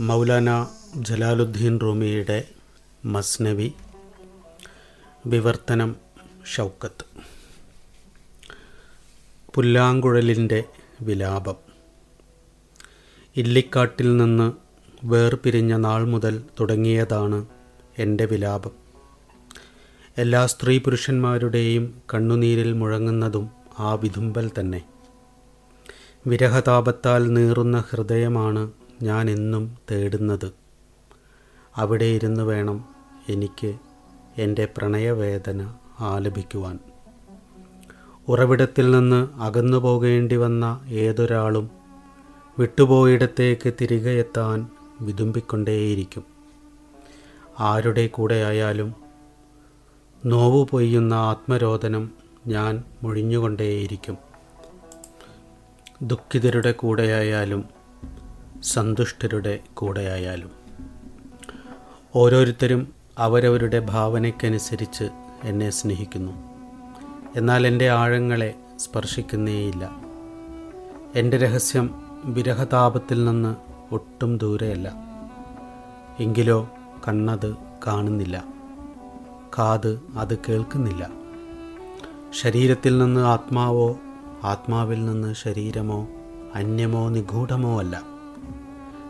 മൗലാന ജലാലുദ്ദീൻ റൂമിയുടെ മസ്നവി വിവർത്തനം ഷൗക്കത്ത്. പുല്ലാങ്കുഴലിന്റെ വിലാപം. ഇല്ലിക്കാട്ടിൽ നിന്ന് വേർപിരിഞ്ഞ നാൾ മുതൽ തുടങ്ങിയതാണ് എന്റെ വിലാപം. എല്ലാ സ്ത്രീ പുരുഷന്മാരുടെയും കണ്ണുനീരിൽ മുഴങ്ങുന്നതും ആ വിതുമ്പൽ തന്നെ. വിരഹതാപത്താൽ നീറുന്ന ഹൃദയമാണ് ഞാൻ എന്നും തേടുന്നത്. അവിടെ ഇരുന്ന് വേണം എനിക്ക് എന്റെ പ്രണയവേദന ആലപിക്കുവാൻ. ഉറവിടത്തിൽ നിന്ന് അകന്നു പോകേണ്ടി വന്ന ഏതൊരാളും വിട്ടുപോയിടത്തേക്ക് തിരികെ എത്താൻ വിതുമ്പിക്കൊണ്ടേയിരിക്കും. ആരുടെ കൂടെയായാലും നോവു പൊയ്യുന്ന ആത്മരോധനം ഞാൻ മുഴിഞ്ഞുകൊണ്ടേയിരിക്കും. ദുഃഖിതരുടെ കൂടെയായാലും സന്തുഷ്ടരുടെ കൂടെയായാലും. ഓരോരുത്തരും അവരവരുടെ ഭാവനയ്ക്കനുസരിച്ച് എന്നെ സ്നേഹിക്കുന്നു. എന്നാൽ എന്റെ ആഴങ്ങളെ സ്പർശിക്കുന്നേയില്ല. എന്റെ രഹസ്യം വിരഹതാപത്തിൽ നിന്ന് ഒട്ടും ദൂരെയല്ല. എങ്കിലോ കണ്ണത് കാണുന്നില്ല. കാത് അത് കേൾക്കുന്നില്ല. ശരീരത്തിൽ നിന്ന് ആത്മാവോ ആത്മാവിൽ നിന്ന് ശരീരമോ അന്യമോ നിഗൂഢമോ അല്ല.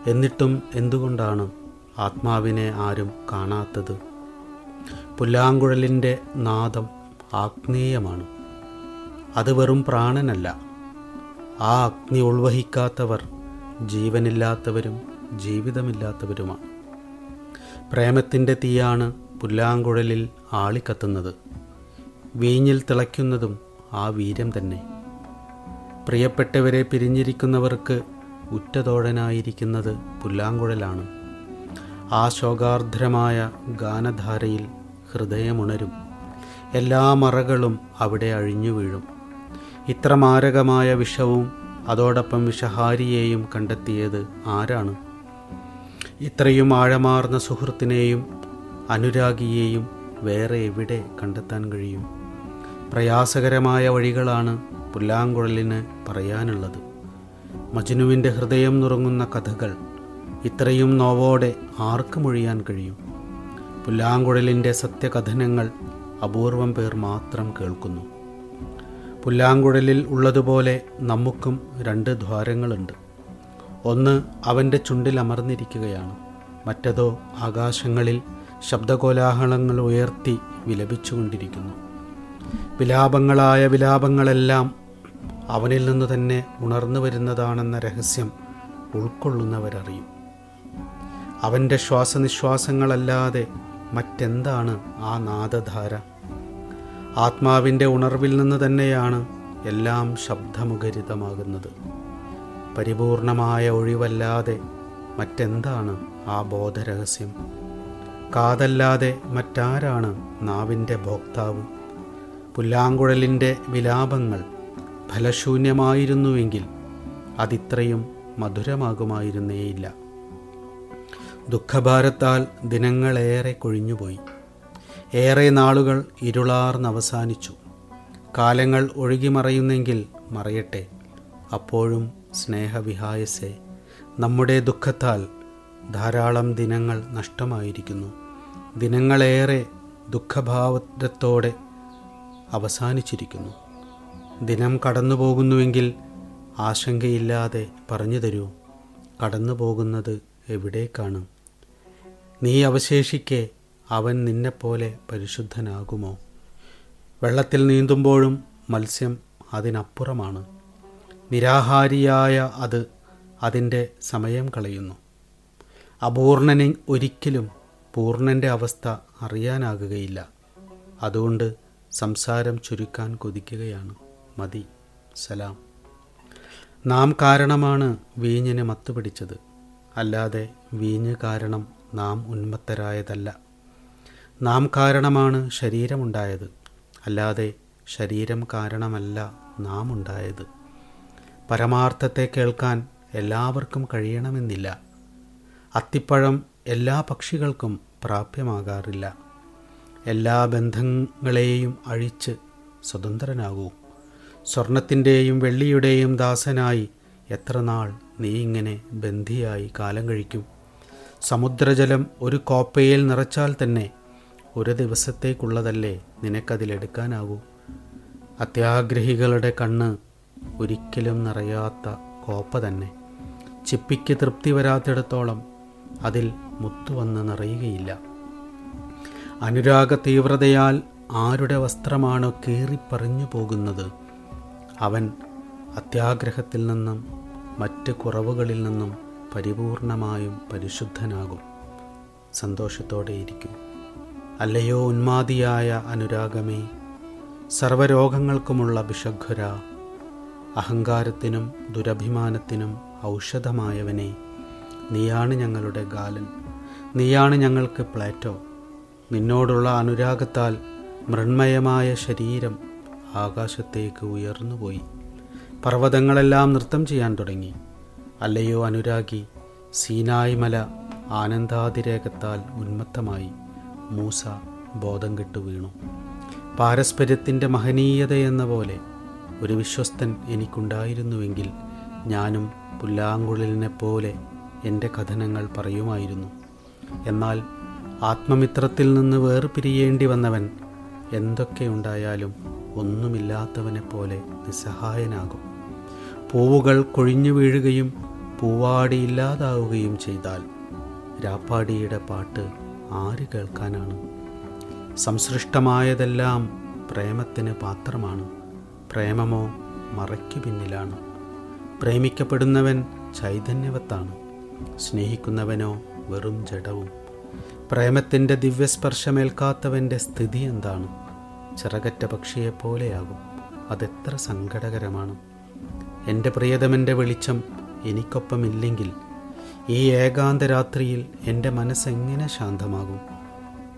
എന്നിട്ടും എന്തുകൊണ്ടാണ് ആത്മാവിനെ ആരും കാണാത്തത്? പുല്ലാങ്കുഴലിന്റെ നാദം ആഗ്നേയമാണ്. അത് വെറും പ്രാണനല്ല. ആ അഗ്നി ഉൾവഹിക്കാത്തവർ ജീവനില്ലാത്തവരും ജീവിതമില്ലാത്തവരുമാണ്. പ്രേമത്തിന്റെ തീയാണ് പുല്ലാങ്കുഴലിൽ ആളിക്കത്തുന്നത്. വീഞ്ഞിൽ തിളയ്ക്കുന്നതും ആ വീര്യം തന്നെ. പ്രിയപ്പെട്ടവരെ പിരിഞ്ഞിരിക്കുന്നവർക്ക് ഉറ്റതോഴനായിരിക്കുന്നത് പുല്ലാങ്കുഴലാണ്. ആ ശോകാർദ്രമായ ഗാനധാരയിൽ ഹൃദയമുണരും. എല്ലാ മറകളും അവിടെ അഴിഞ്ഞു വീഴും. ഇത്ര മാരകമായ വിഷവും അതോടൊപ്പം വിഷഹാരിയെയും കണ്ടെത്തിയത് ആരാണ്? ഇത്രയും ആഴമാർന്ന സുഹൃത്തിനെയും അനുരാഗിയെയും വേറെ എവിടെ കണ്ടെത്താൻ കഴിയും? പ്രയാസകരമായ വഴികളാണ് പുല്ലാങ്കുഴലിന് പറയാനുള്ളത്. മജ്നുവിന്റെ ഹൃദയം നുറങ്ങുന്ന കഥകൾ ഇത്രയും നോവോടെ ആർക്ക് മൊഴിയാൻ കഴിയും? പുല്ലാങ്കുഴലിന്റെ സത്യകഥനങ്ങൾ അപൂർവം പേർ മാത്രം കേൾക്കുന്നു. പുല്ലാങ്കുഴലിൽ ഉള്ളതുപോലെ നമുക്കും രണ്ട് ദ്വാരങ്ങളുണ്ട്. ഒന്ന് അവന്റെ ചുണ്ടിൽ അമർന്നിരിക്കുകയാണ്. മറ്റതോ ആകാശങ്ങളിൽ ശബ്ദകോലാഹലങ്ങൾ ഉയർത്തി വിലപിച്ചുകൊണ്ടിരിക്കുന്നു. വിലാപങ്ങളായ വിലാപങ്ങളെല്ലാം അവനിൽ നിന്ന് തന്നെ ഉണർന്നു വരുന്നതാണെന്ന രഹസ്യം ഉൾക്കൊള്ളുന്നവരറിയും. അവന്റെ ശ്വാസനിശ്വാസങ്ങളല്ലാതെ മറ്റെന്താണ് ആ നാദധാര? ആത്മാവിന്റെ ഉണർവിൽ നിന്ന് തന്നെയാണ് എല്ലാം ശബ്ദമുഖരിതമാകുന്നത്. പരിപൂർണമായ ഒഴിവല്ലാതെ മറ്റെന്താണ് ആ ബോധരഹസ്യം? കാതല്ലാതെ മറ്റാരാണ് നാവിന്റെ ഭോക്താവ്? പുല്ലാങ്കുഴലിന്റെ വിലാപങ്ങൾ ഫലശൂന്യമായിരുന്നുവെങ്കിൽ അതിത്രയും മധുരമാകുമായിരുന്നേയില്ല. ദുഃഖഭാരത്താൽ ദിനങ്ങളേറെ കൊഴിഞ്ഞുപോയി. ഏറെ നാളുകൾ ഇരുളാർന്നവസാനിച്ചു. കാലങ്ങൾ ഒഴുകി മറയുന്നെങ്കിൽ മറയട്ടെ. അപ്പോഴും സ്നേഹവിഹായസെ നമ്മുടെ ദുഃഖത്താൽ ധാരാളം ദിനങ്ങൾ നഷ്ടമായിരിക്കുന്നു. ദിനങ്ങളേറെ ദുഃഖഭാവത്തോടെ അവസാനിച്ചിരിക്കുന്നു. ദിനം കടന്നു പോകുന്നുവെങ്കിൽ ആശങ്കയില്ലാതെ പറഞ്ഞു തരൂ. കടന്നു പോകുന്നത് എവിടേക്കാണ്? നീ അവശേഷിക്കെ അവൻ നിന്നെപ്പോലെ പരിശുദ്ധനാകുമോ? വെള്ളത്തിൽ നീന്തുമ്പോഴും മത്സ്യം അതിനപ്പുറമാണ്. നിരാഹാരിയായ അത് അതിന്റെ സമയം കളയുന്നു. അപൂർണനെ ഒരിക്കലും പൂർണന്റെ അവസ്ഥ അറിയാനാകുകയില്ല. അതുകൊണ്ട് സംസാരം ചുരുക്കാൻ കൊതിക്കുകയാണ്. മതി. സലാം. നാം കാരണമാണ് വീഞ്ഞിന് മത്തുപിടിച്ചത് അല്ലാതെ വീഞ്ഞ് കാരണം നാം ഉന്മത്തരായതല്ല. നാം കാരണമാണ് ശരീരമുണ്ടായത്. അല്ലാതെ ശരീരം കാരണമല്ല നാം ഉണ്ടായത്. പരമാർത്ഥത്തെ കേൾക്കാൻ എല്ലാവർക്കും കഴിയണമെന്നില്ല. അത്തിപ്പഴം എല്ലാ പക്ഷികൾക്കും പ്രാപ്യമാകാറില്ല. എല്ലാ ബന്ധങ്ങളെയും അഴിച്ച് സ്വതന്ത്രനാകൂ. സ്വർണത്തിന്റെയും വെള്ളിയുടെയും ദാസനായി എത്ര നാൾ നീ ഇങ്ങനെ ബന്ധിയായി കാലം കഴിക്കും? സമുദ്രജലം ഒരു കോപ്പയിൽ നിറച്ചാൽ തന്നെ ഒരു ദിവസത്തേക്കുള്ളതല്ലേ നിനക്കതിലെടുക്കാനാകൂ അത്യാഗ്രഹികളുടെ കണ്ണ് ഒരിക്കലും നിറയാത്ത കോപ്പ തന്നെ. ചിപ്പിക്ക് തൃപ്തി വരാത്തിടത്തോളം അതിൽ മുത്തുവന്ന് നിറയുകയില്ല. അനുരാഗ തീവ്രതയാൽ ആരുടെ വസ്ത്രമാണോ കീറിപ്പറിഞ്ഞു പോകുന്നത് അവൻ അത്യാഗ്രഹത്തിൽ നിന്നും മറ്റ് കുറവുകളിൽ നിന്നും പരിപൂർണമായും പരിശുദ്ധനാകും. സന്തോഷത്തോടെ ഇരിക്കും. അല്ലയോ ഉന്മാതിയായ അനുരാഗമേ സർവരോഗങ്ങൾക്കുമുള്ള ബിഷഘുര അഹങ്കാരത്തിനും ദുരഭിമാനത്തിനും ഔഷധമായവനെ നീയാണ് ഞങ്ങളുടെ ഗാലൻ നീയാണ് ഞങ്ങൾക്ക് പ്ലാറ്റോ. നിന്നോടുള്ള അനുരാഗത്താൽ മൃണ്മയമായ ശരീരം ആകാശത്തേക്ക് ഉയർന്നുപോയി. പർവതങ്ങളെല്ലാം നൃത്തം ചെയ്യാൻ തുടങ്ങി. അല്ലയോ അനുരാഗി സീനായ് മല ആനന്ദാതിരേകത്താൽ ഉന്മത്തമായി. മൂസ ബോധം കെട്ടു വീണു. പാരസ്പര്യത്തിന്റെ മഹനീയതയെന്ന പോലെ ഒരു വിശ്വസ്തൻ എനിക്കുണ്ടായിരുന്നുവെങ്കിൽ ഞാനും പുല്ലാങ്കുഴലിനെ പോലെ എന്റെ കഥനങ്ങൾ പറയുമായിരുന്നു. എന്നാൽ ആത്മമിത്രത്തിൽ നിന്ന് വേർപിരിയേണ്ടി വന്നവൻ എന്തൊക്കെയുണ്ടായാലും ഒന്നുമില്ലാത്തവനെ പോലെ നിസ്സഹായനാകും. പൂവുകൾ കൊഴിഞ്ഞു വീഴുകയും പൂവാടിയില്ലാതാവുകയും ചെയ്താൽ രാപ്പാടിയുടെ പാട്ട് ആര് കേൾക്കാനാണ്? സംസൃഷ്ടമായതെല്ലാം പ്രേമത്തിന് പാത്രമാണ്. പ്രേമമോ മറയ്ക്കു പിന്നിലാണ്. പ്രേമിക്കപ്പെടുന്നവൻ ചൈതന്യവത്താണ്. സ്നേഹിക്കുന്നവനോ വെറും ജഡവും. പ്രേമത്തിന്റെ ദിവ്യസ്പർശമേൽക്കാത്തവന്റെ സ്ഥിതി എന്താണ്? ചിറകറ്റ പക്ഷിയെപ്പോലെയാകും അതെത്ര സങ്കടകരമാണ്. എന്റെ പ്രിയതമന്റെ വെളിച്ചം എനിക്കൊപ്പമില്ലെങ്കിൽ ഈ ഏകാന്ത രാത്രിയിൽ എന്റെ മനസ്സെങ്ങനെ ശാന്തമാകും?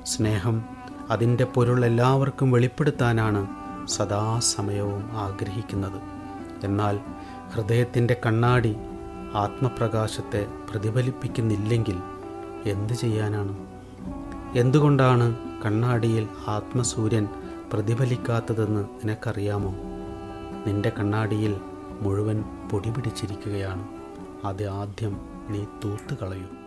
സ്നേഹം അതിന്റെ പൊരുൾ എല്ലാവർക്കും വെളിപ്പെടുത്താനാണ് സദാസമയവും ആഗ്രഹിക്കുന്നത്. എന്നാൽ ഹൃദയത്തിന്റെ കണ്ണാടി ആത്മപ്രകാശത്തെ പ്രതിഫലിപ്പിക്കുന്നില്ലെങ്കിൽ എന്തു ചെയ്യാനാണ്? എന്തുകൊണ്ടാണ് കണ്ണാടിയിൽ ആത്മസൂര്യൻ പ്രതിഫലിക്കാത്തതെന്ന് നിനക്കറിയാമോ? നിന്റെ കണ്ണാടിയിൽ മുഴുവൻ പൊടി പിടിച്ചിരിക്കുകയാണ്. അത് ആദ്യം നീ തൂത്ത് കളയൂ